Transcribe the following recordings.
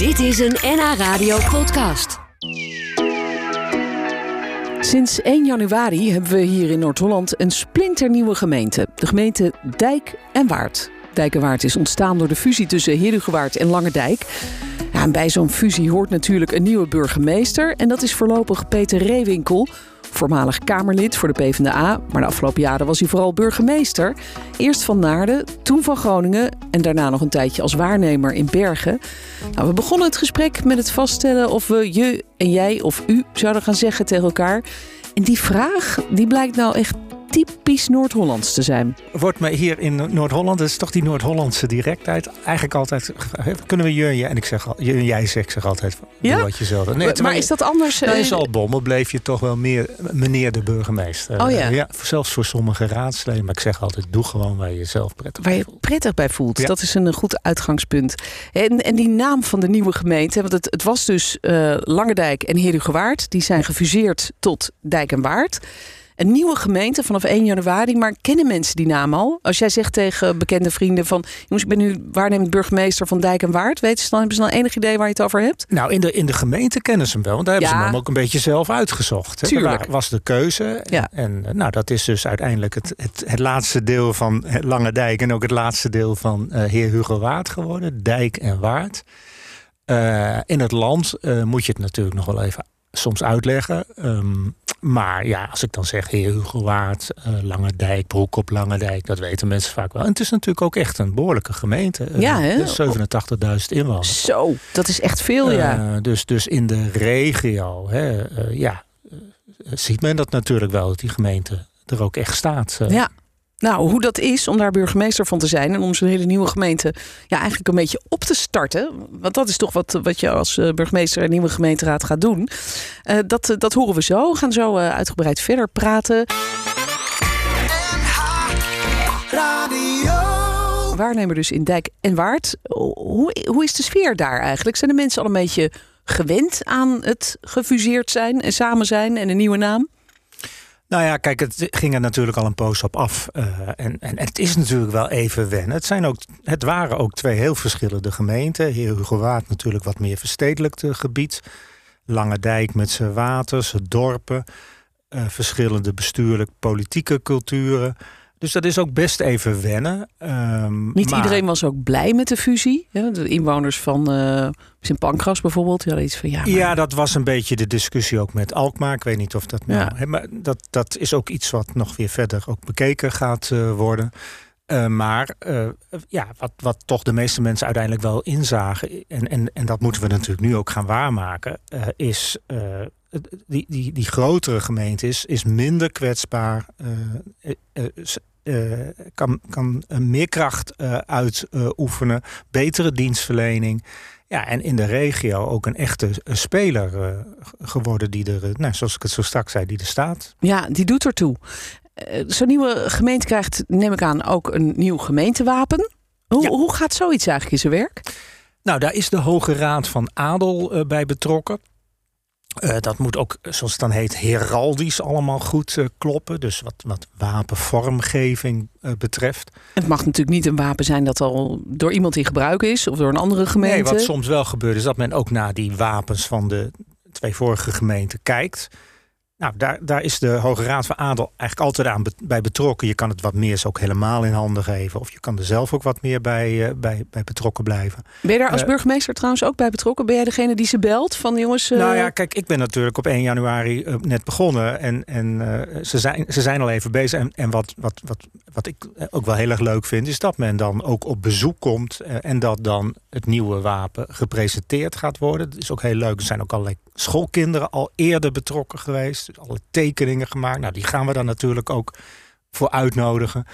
Dit is een NH Radio podcast. Sinds 1 januari hebben we hier in Noord-Holland een splinternieuwe gemeente. De gemeente Dijk en Waard. Dijk en Waard is ontstaan door de fusie tussen Herugewaard en Langendijk. Ja, en bij zo'n fusie hoort natuurlijk een nieuwe burgemeester. En dat is voorlopig Peter Reewinkel, voormalig Kamerlid voor de PvdA. Maar de afgelopen jaren was hij vooral burgemeester. Eerst van Naarden, toen van Groningen en daarna nog een tijdje als waarnemer in Bergen. Nou, we begonnen het gesprek met het vaststellen of we je en jij of u zouden gaan zeggen tegen elkaar. En die vraag die blijkt nou echt typisch Noord-Hollands te zijn. Wordt mij hier in Noord-Holland, dat is toch die Noord-Hollandse directheid, eigenlijk altijd kunnen we je en ik zeg al, je en jij zeg, ik zeg altijd, Ja? wat je zelf. Nee, maar, is dat anders? in eh, Zaltbommel bleef je toch wel meer meneer de burgemeester. Oh ja. ja. Zelfs voor sommige raadsleden. Maar ik zeg altijd, doe gewoon waar je jezelf prettig Waar je prettig bij voelt. Ja. Dat is een goed uitgangspunt. En, en die naam van de nieuwe gemeente, want het, het was dus eh Langendijk en Herugewaard. Die zijn gefuseerd tot Dijk en Waard. Een nieuwe gemeente vanaf 1 januari. Maar kennen mensen die naam al? Als jij zegt tegen bekende vrienden van... jongens, ik ben nu waarnemend burgemeester van Dijk en Waard. Weten ze dan, hebben ze dan enig idee waar je het over hebt? Nou, in de, in de gemeente kennen ze hem wel. Want daar hebben Ja. ze hem ook een beetje zelf uitgezocht. Hè. Tuurlijk. Daar was de keuze. Ja. En eh, nou, dat is dus uiteindelijk het, het, het laatste deel van het Lange Dijk... en ook het laatste deel van eh, heer Hugo Waard geworden. Dijk en Waard. Eh, in het land moet je het natuurlijk nog wel even soms uitleggen. Ehm, maar ja, als ik dan zeg heer Hugo Waard, eh, Lange Dijk, Broek op Lange Dijk... dat weten mensen vaak wel. En het is natuurlijk ook echt een behoorlijke gemeente. Eh, Ja, hè? 87.000 inwoners. Zo, dat is echt veel, ja. Eh, dus, dus in de regio, hè, ja, ziet men dat natuurlijk wel, dat die gemeente er ook echt staat. Ja. Nou, hoe dat is om daar burgemeester van te zijn en om zo'n hele nieuwe gemeente ja, eigenlijk een beetje op te starten. Want dat is toch wat, wat je als eh, burgemeester een nieuwe gemeenteraad gaat doen. Eh, dat, eh, dat horen we zo. We gaan zo uitgebreid verder praten. Waarnemer dus in Dijk en Waard. Hoe, hoe is de sfeer daar eigenlijk? Zijn de mensen al een beetje gewend aan het gefuseerd zijn en samen zijn en een nieuwe naam? Nou ja, kijk, het ging er natuurlijk al een poos op af. eh, en, en het is natuurlijk wel even wennen. Het, zijn ook, het waren ook twee heel verschillende gemeenten. Heer Hugo Waard natuurlijk wat meer verstedelijkt gebied. Lange Dijk met zijn waters, dorpen. eh, verschillende bestuurlijk politieke culturen. Dus dat is ook best even wennen. Ehm, Niet maar- iedereen was ook blij met de fusie. hè? De inwoners van eh Sint Pancras bijvoorbeeld. Die hadden iets van ja. maar- Ja, dat was een beetje de discussie ook met Alkmaar. Ik weet niet of dat nou... Ja. maar dat, dat is ook iets wat nog weer verder ook bekeken gaat eh, worden. Eh, maar ja, wat, wat toch de meeste mensen uiteindelijk wel inzagen... en, en, en dat moeten we natuurlijk nu ook gaan waarmaken... is die, die, die grotere gemeente is, is minder kwetsbaar... eh, kan, kan eh, meer kracht eh, uitoefenen, betere dienstverlening... Ja, en in de regio ook een echte speler geworden die er, nou, zoals ik het zo straks zei, die er staat. ja, die doet ertoe. Zo'n nieuwe gemeente krijgt, neem ik aan, ook een nieuw gemeentewapen. Hoe, Ja. hoe gaat zoiets eigenlijk in zijn werk? Nou, daar is de Hoge Raad van Adel bij betrokken. Eh, dat moet ook, zoals het dan heet, heraldisch allemaal goed eh, kloppen. Dus wat, wat wapenvormgeving eh, betreft. Het mag natuurlijk niet een wapen zijn dat al door iemand in gebruik is of door een andere gemeente. Nee, wat soms wel gebeurt is dat men ook naar die wapens van de twee vorige gemeenten kijkt. Nou, daar, daar is de Hoge Raad van Adel eigenlijk altijd aan be- bij betrokken. Je kan het wat meer ook helemaal in handen geven. Of je kan er zelf ook wat meer bij, eh, bij, bij betrokken blijven. Ben je daar als Eh, burgemeester trouwens ook bij betrokken? Ben jij degene die ze belt van jongens? eh, Nou ja, kijk, ik ben natuurlijk op 1 januari net begonnen. En, en ze, zijn, ze zijn al even bezig. En, en wat, wat, wat, wat ik ook wel heel erg leuk vind, is dat men dan ook op bezoek komt. en dat dan het nieuwe wapen gepresenteerd gaat worden. Dat is ook heel leuk. Er zijn ook allerlei schoolkinderen al eerder betrokken geweest. Dus alle tekeningen gemaakt. Nou, die gaan we dan natuurlijk ook voor uitnodigen.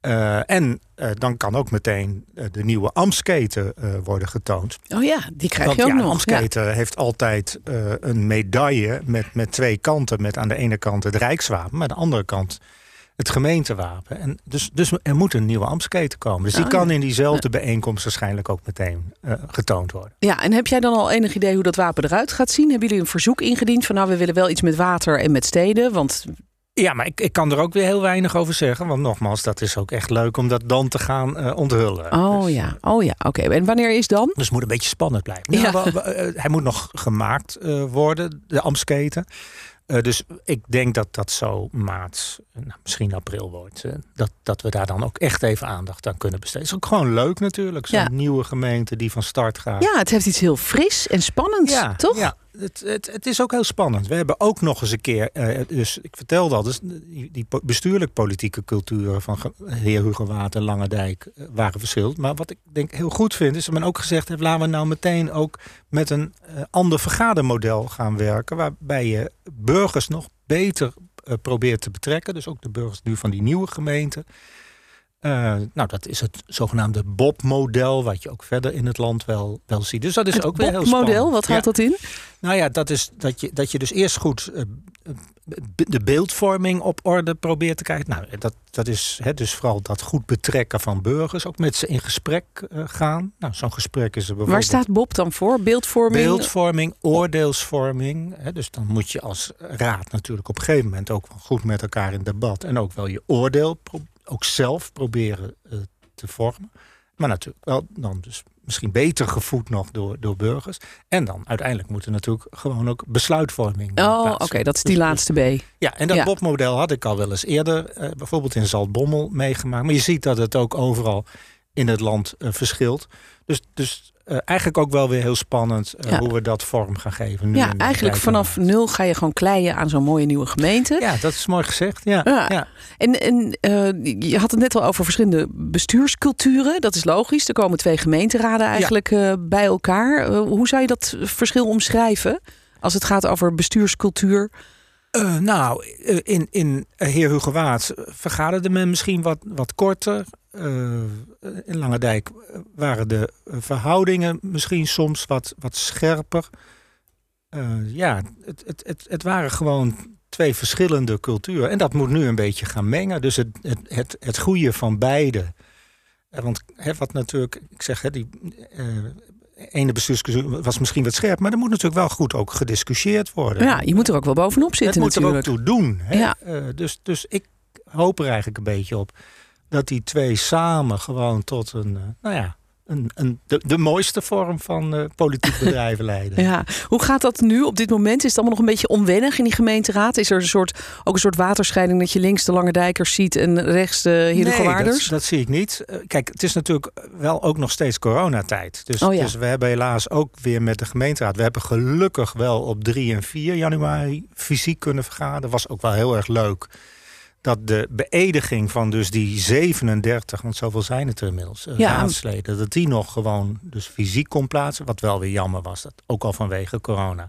Eh, en eh, dan kan ook meteen eh, de nieuwe Amsketen worden getoond. oh ja, die krijg Want je ook ja, nog. Ja. Amsketen heeft altijd een medaille met, met twee kanten. Met aan de ene kant het Rijkswapen, maar aan de andere kant het gemeentewapen. En dus, dus er moet een nieuwe Amsketen komen. Dus die Ah, kan ja. in diezelfde bijeenkomst waarschijnlijk ook meteen eh, getoond worden. Ja, en heb jij dan al enig idee hoe dat wapen eruit gaat zien? Hebben jullie een verzoek ingediend van nou, we willen wel iets met water en met steden? Want Ja, maar ik, ik kan er ook weer heel weinig over zeggen. Want nogmaals, dat is ook echt leuk om dat dan te gaan uh, onthullen. Oh dus, ja, oh ja, oké. En wanneer is dan? Dus het moet een beetje spannend blijven. Ja. Nou, hij moet nog gemaakt uh, worden, de Amsketen. Uh, dus ik denk dat dat zo maart, nou, misschien april wordt. Uh, dat, dat we daar dan ook echt even aandacht aan kunnen besteden. Het is ook gewoon leuk natuurlijk. Zo'n ja. nieuwe gemeente die van start gaat. Ja, het heeft iets heel fris en spannends, ja, toch? Ja, het, het, is ook heel spannend. We hebben ook nog eens een keer, uh, dus ik vertelde al, dus die, die bestuurlijk-politieke culturen van heer Hugo en Lange Dijk waren verschillend. Maar wat ik denk heel goed vind, is dat men ook gezegd heeft, laten we nou meteen ook met een uh, ander vergadermodel gaan werken, waarbij je burgers nog beter probeert te betrekken. Dus ook de burgers nu van die nieuwe gemeente. Uh, nou, dat is het zogenaamde Bob-model, wat je ook verder in het land wel, wel ziet. Dus dat is het ook weer heel spannend. model, wat houdt ja. dat in? Nou ja, dat is dat je, dat je dus eerst goed uh, de beeldvorming op orde probeert te krijgen. Nou, dat, dat is hè, dus vooral dat goed betrekken van burgers, ook met ze in gesprek uh, gaan. Nou, zo'n gesprek is er bijvoorbeeld. Waar staat Bob dan voor? Beeldvorming? Beeldvorming, oordeelsvorming. Hè, dus dan moet je als raad natuurlijk op een gegeven moment ook wel goed met elkaar in debat en ook wel je oordeel ook zelf proberen uh, te vormen. Maar natuurlijk wel dan dus misschien beter gevoed nog door, door burgers. En dan uiteindelijk moet er natuurlijk gewoon ook besluitvorming Oh, oké, okay, dat is die dus, laatste B. Ja, en dat ja. Bob-model had ik al wel eens eerder, uh, bijvoorbeeld in Zaltbommel, meegemaakt. Maar je ziet dat het ook overal in het land uh, verschilt. Dus, dus uh, eigenlijk ook wel weer heel spannend uh, ja. hoe we dat vorm gaan geven. Nu ja, eigenlijk vanaf nul ga je gewoon kleien aan zo'n mooie nieuwe gemeente. Ja, dat is mooi gezegd. Ja, ja. ja. En, en uh, je had het net al over verschillende bestuursculturen. Dat is logisch. Er komen twee gemeenteraden eigenlijk ja. bij elkaar. hoe zou je dat verschil omschrijven als het gaat over bestuurscultuur? Uh, nou, in, in Heer Hugo Waard vergaderde men misschien wat, wat korter. Uh, in Langendijk waren de verhoudingen misschien soms wat, wat scherper. Uh, ja, het, het, het, het waren gewoon twee verschillende culturen. En dat moet nu een beetje gaan mengen. Dus het, het, het, het goede van beide. Want hè, wat natuurlijk, ik zeg, hè, die ene bestuurscultuur was misschien wat scherp, maar er moet natuurlijk wel goed ook gediscussieerd worden. Ja, je moet er ook wel bovenop zitten. Het moet natuurlijk. er ook toe doen. Hè? Ja. Uh, dus, dus ik hoop er eigenlijk een beetje op dat die twee samen gewoon tot een, uh, nou ja, een, een, de, de mooiste vorm van uh, politiek bedrijven leiden. Ja, hoe gaat dat nu op dit moment? Is het allemaal nog een beetje onwennig in die gemeenteraad? Is er een soort, ook een soort waterscheiding dat je links de Lange Dijkers ziet en rechts de Heerdegewaarders? Nee, dat, dat, zie ik niet. Kijk, het is natuurlijk wel ook nog steeds coronatijd. Dus, oh ja. dus we hebben helaas ook weer met de gemeenteraad... we hebben gelukkig wel op 3 en 4 januari fysiek kunnen vergaderen. was ook wel heel erg leuk dat de beëdiging van dus die 37, want zoveel zijn het er inmiddels, uh, ja. raadsleden, dat die nog gewoon dus fysiek kon plaatsen. Wat wel weer jammer was, dat ook al vanwege corona.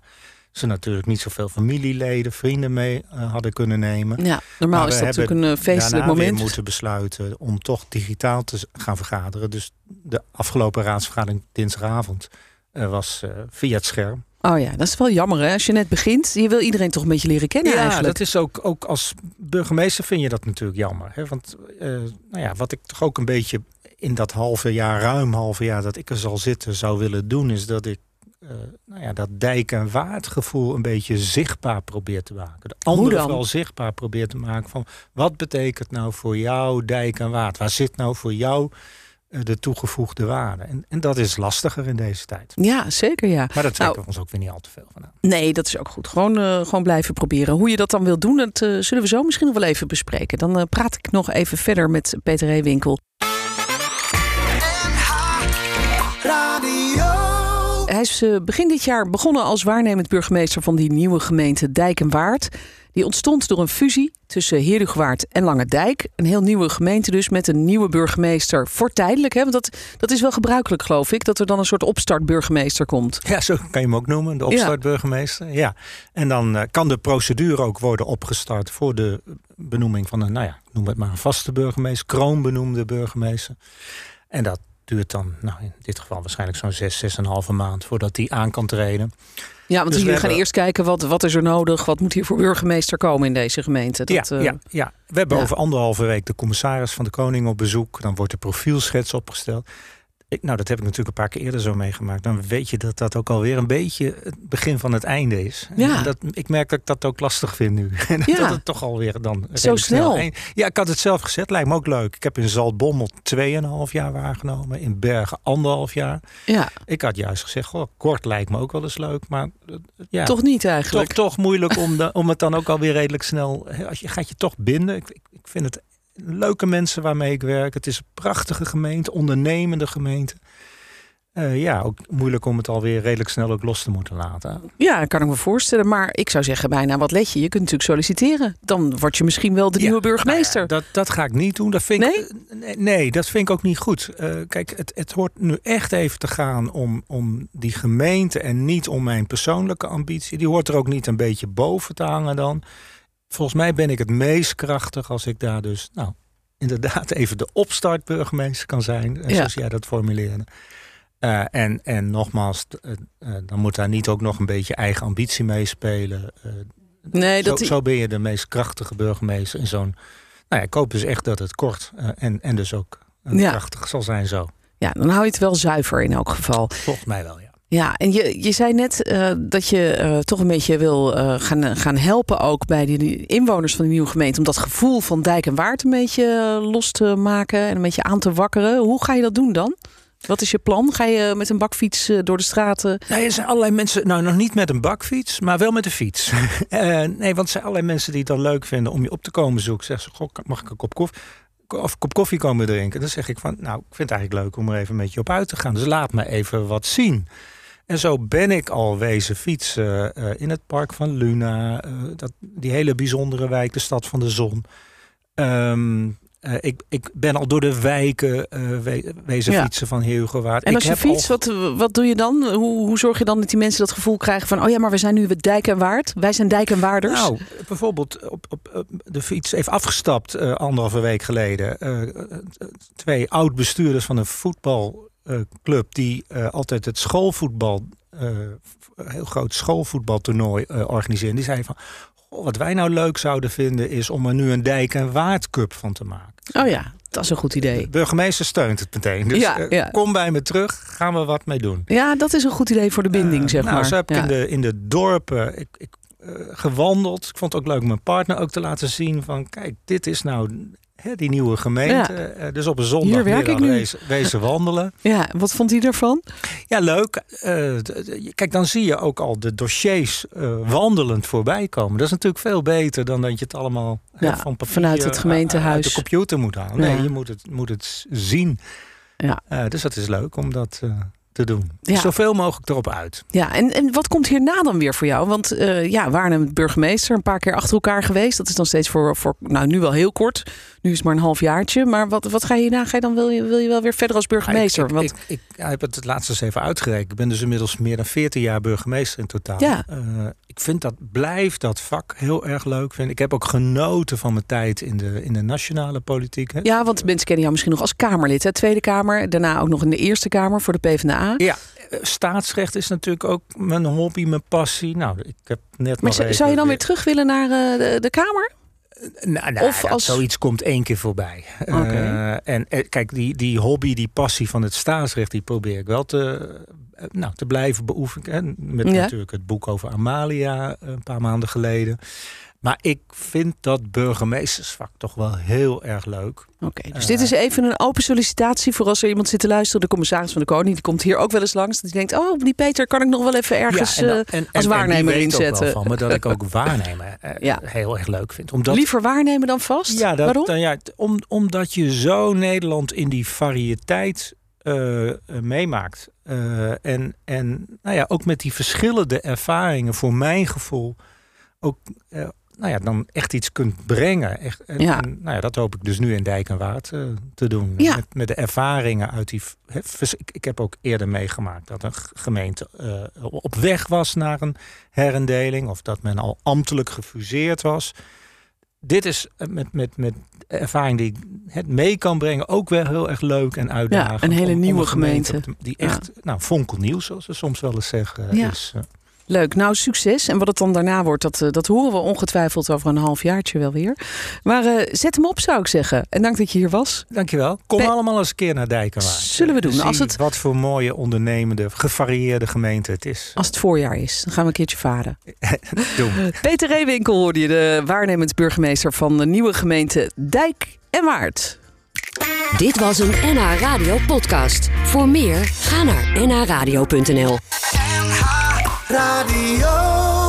Ze natuurlijk niet zoveel familieleden, vrienden mee uh, hadden kunnen nemen. Ja, normaal maar is dat natuurlijk een uh, feestelijk moment. We moeten besluiten om toch digitaal te gaan vergaderen. Dus de afgelopen raadsvergadering dinsdagavond uh, was via het scherm. Oh ja, dat is wel jammer hè. Als je net begint, je wil iedereen toch een beetje leren kennen ja, eigenlijk. dat is ook, ook als burgemeester vind je dat natuurlijk jammer. Hè? Want uh, nou ja, wat ik toch ook een beetje in dat halve jaar, ruim halve jaar dat ik er zal zitten, zou willen doen, is dat ik uh, nou ja, dat dijk- en waardgevoel een beetje zichtbaar probeer te maken. De anderen vooral zichtbaar probeer te maken van wat betekent nou voor jou dijk en waard? Waar zit nou voor jou de toegevoegde waarde. En, en dat is lastiger in deze tijd. Ja, zeker ja. Maar dat trekken nou, we ons ook weer niet al te veel van aan. Nee, dat is ook goed. Gewoon, uh, gewoon blijven proberen. Hoe je dat dan wil doen, dat uh, zullen we zo misschien nog wel even bespreken. Dan uh, praat ik nog even verder met Peter Heewinkel. Hij is begin dit jaar begonnen als waarnemend burgemeester van die nieuwe gemeente Dijk en Waard. Die ontstond door een fusie tussen Heerhugowaard en Lange Dijk. Een heel nieuwe gemeente dus met een nieuwe burgemeester. Voor tijdelijk, hè? want dat, dat is wel gebruikelijk geloof ik... dat er dan een soort opstartburgemeester komt. Ja, zo kan je hem ook noemen, de opstartburgemeester. Ja. ja. En dan uh, kan de procedure ook worden opgestart... voor de benoeming van een, nou ja, noem het maar een vaste burgemeester... kroonbenoemde burgemeester. En dat duurt dan, nou in dit geval waarschijnlijk zo'n zes, zes en een halve maand... voordat die aan kan treden... Ja, want dus jullie gaan eerst kijken wat, wat is er nodig, wat moet hier voor burgemeester komen in deze gemeente. Dat, ja, uh... ja, ja, we hebben ja. over anderhalve week de commissaris van de Koning op bezoek. Dan wordt de profielschets opgesteld. Ik, nou, dat heb ik natuurlijk een paar keer eerder zo meegemaakt. Dan weet je dat dat ook alweer een beetje het begin van het einde is. Ja. En dat, ik merk dat ik dat ook lastig vind nu. En Ja. dat het toch alweer dan Zo snel. Ja, ik had het zelf gezet. Lijkt me ook leuk. Ik heb in Zaltbommel 2,5 jaar waargenomen. In Bergen anderhalf jaar. Ja, Ik had juist gezegd, goh, kort lijkt me ook wel eens leuk. Maar eh, ja, toch niet toch, eigenlijk. toch moeilijk om, de, om het dan ook alweer redelijk snel... Als je gaat je toch binden. Ik, ik vind het leuke mensen waarmee ik werk. Het is een prachtige gemeente, ondernemende gemeente. Eh, ja, ook moeilijk om het alweer redelijk snel ook los te moeten laten. Ja, kan ik me voorstellen. Maar ik zou zeggen, bijna wat let je? Je kunt natuurlijk solliciteren. Dan word je misschien wel de Ja, nieuwe burgemeester. Nou ja, dat, dat ga ik niet doen. Dat vind Nee? Ik, nee, nee, dat vind ik ook niet goed. Eh, kijk, het, het hoort nu echt even te gaan om, om die gemeente en niet om mijn persoonlijke ambitie. Die hoort er ook niet een beetje boven te hangen dan. Volgens mij ben ik het meest krachtig als ik daar dus, nou, inderdaad even de opstartburgemeester kan zijn, eh, Ja. zoals jij dat formuleerde. Eh, en, en nogmaals, eh, dan moet daar niet ook nog een beetje eigen ambitie meespelen. Nee, zo, dat zo ben je de meest krachtige burgemeester in zo'n. Nou ja, ik hoop dus echt dat het kort en, en dus ook Ja. krachtig zal zijn zo. Ja, dan hou je het wel zuiver in elk geval. Volgens mij wel, ja. Ja, en je, je zei net eh, dat je eh, toch een beetje wil eh, gaan, gaan helpen ook bij de inwoners van de nieuwe gemeente. Om dat gevoel van dijk en waard een beetje los te maken en een beetje aan te wakkeren. Hoe ga je dat doen dan? Wat is je plan? Ga je met een bakfiets door de straten? Nou, er zijn allerlei mensen, nou nog niet met een bakfiets, maar wel met een fiets. Nee, want er zijn allerlei mensen die het dan leuk vinden om je op te komen zoeken. Zeggen ze, goh, mag ik een kop koffie, of een kop koffie komen drinken? Dan zeg ik van, nou, ik vind het eigenlijk leuk om er even met je op uit te gaan. Dus laat me even wat zien. En zo ben ik al wezen fietsen eh, in het park van Luna. eh, dat, die hele bijzondere wijk, de stad van de zon. Ehm, eh, ik, ik ben al door de wijken we- wezen Ja. fietsen van Heerhugowaard. En Ik als je heb al- wat, wat doe je dan? Hoe, hoe zorg je dan dat die mensen dat gevoel krijgen van... oh ja, maar we zijn nu dijk en waard. Wij zijn dijk en waarders. Nou, bijvoorbeeld op, op, op de fiets even afgestapt anderhalve week geleden. Twee oud-bestuurders van een voetbalclub... die eh, altijd het schoolvoetbal, eh, heel groot schoolvoetbaltoernooi eh organiseren. Die zeiden van, goh, wat wij nou leuk zouden vinden... is om er nu een dijk- en waardcup van te maken. Oh ja, dat is een goed De idee. burgemeester steunt het meteen. Dus Ja, eh, ja. kom bij me terug, gaan we wat mee doen. Ja, dat is een goed idee voor de binding, Eh, zeg nou, maar. Zo heb ik Ja. in, de, in de dorpen ik, ik, eh, gewandeld. Ik vond het ook leuk om mijn partner ook te laten zien van... kijk, dit is nou hè, die nieuwe gemeente. Eh, dus op een nu. wezen, wezen wandelen. Ja, wat vond hij ervan? Ja, leuk. Eh, kijk, dan zie je ook al de dossiers eh, wandelend voorbij komen. Dat is natuurlijk veel beter dan dat je het allemaal hè, van papier, vanuit het eh, gemeentehuis. uit de computer moet halen. Nee, Ja. je moet het, moet het zien. Ja. Dus dat is leuk om dat eh, te doen. Ja. Zoveel mogelijk erop uit. Ja, en, en wat komt hierna dan weer voor jou? Want eh ja, Waarnem burgemeester, een paar keer achter elkaar geweest. Dat is dan steeds voor, voor nou nu wel heel kort. Nu is het maar een half jaartje. Maar wat, wat ga je hierna? Ga je dan wil je, wil je wel weer verder als burgemeester? Ik, ik, Want ik, ik heb het het laatste eens even uitgerekend. Ik ben dus inmiddels meer dan 14 jaar burgemeester in totaal. Ja. Eh, ik vind dat, blijf dat vak heel erg leuk. Vind. Ik heb ook genoten van mijn tijd in de, in de nationale politiek. Hè. ja, want mensen kennen jou misschien nog als Kamerlid. Hè? Tweede Kamer, daarna ook nog in de Eerste Kamer voor de PvdA. Ja, eh, staatsrecht is natuurlijk ook mijn hobby, mijn passie. Nou, ik heb net Maar nog even zou je dan weer terug willen naar eh, de, de Kamer? Nou, nou, Of als- zoiets komt één keer voorbij. Eh, en eh, kijk, die, die hobby, die passie van het staatsrecht, die probeer ik wel te, eh, nou, te blijven beoefenen. Met Ja. natuurlijk het boek over Amalia eh, een paar maanden geleden. Maar ik vind dat burgemeestersvak toch wel heel erg leuk. Oké, dus Eh. dit is even een open sollicitatie voor als er iemand zit te luisteren. De commissaris van de Koning, die komt hier ook wel eens langs. Die denkt, oh, die Peter kan ik nog wel even ergens Ja, en dan- eh, en- als en- en waarnemer inzetten. van me dat ik ook waarnemen eh, Ja. heel erg leuk vind. Omdat liever waarnemen dan vast? Ja, dat, Waarom? dan ja, om, omdat je zo Nederland in die variëteit meemaakt. En en nou ja, ook met die verschillende ervaringen, voor mijn gevoel, ook nou ja, dan echt iets kunt brengen. Echt, en, Ja. en, nou ja, dat hoop ik dus nu in Dijk en Waard eh, te doen. Ja. Met, met de ervaringen uit die. vers- ik, ik heb ook eerder meegemaakt dat een gemeente eh, op weg was naar een herindeling, of dat men al ambtelijk gefuseerd was dit is eh, met, met, met ervaring die ik het mee kan brengen ook wel heel erg leuk en uitdagend. een hele om- om nieuwe een gemeente Die echt, nou, fonkelnieuw zoals ze soms wel eens zeggen. Ja. Is, Leuk. Nou, succes. En wat het dan daarna wordt, dat, eh, dat horen we ongetwijfeld over een halfjaartje wel weer. Maar uh, zet hem op, zou ik zeggen. En dank dat je hier was. Dankjewel. Kom allemaal eens een keer naar Dijkenwaard. Zullen we doen. Zie als het... Wat voor mooie ondernemende, gevarieerde gemeente het is. Als het voorjaar is, dan gaan we een keertje varen. doen. Peter Reewinkel hoorde je, de waarnemend burgemeester van de nieuwe gemeente Dijk en Waard. Dit was een NH Radio podcast. Voor meer, ga naar nhradio.nl NH Radio.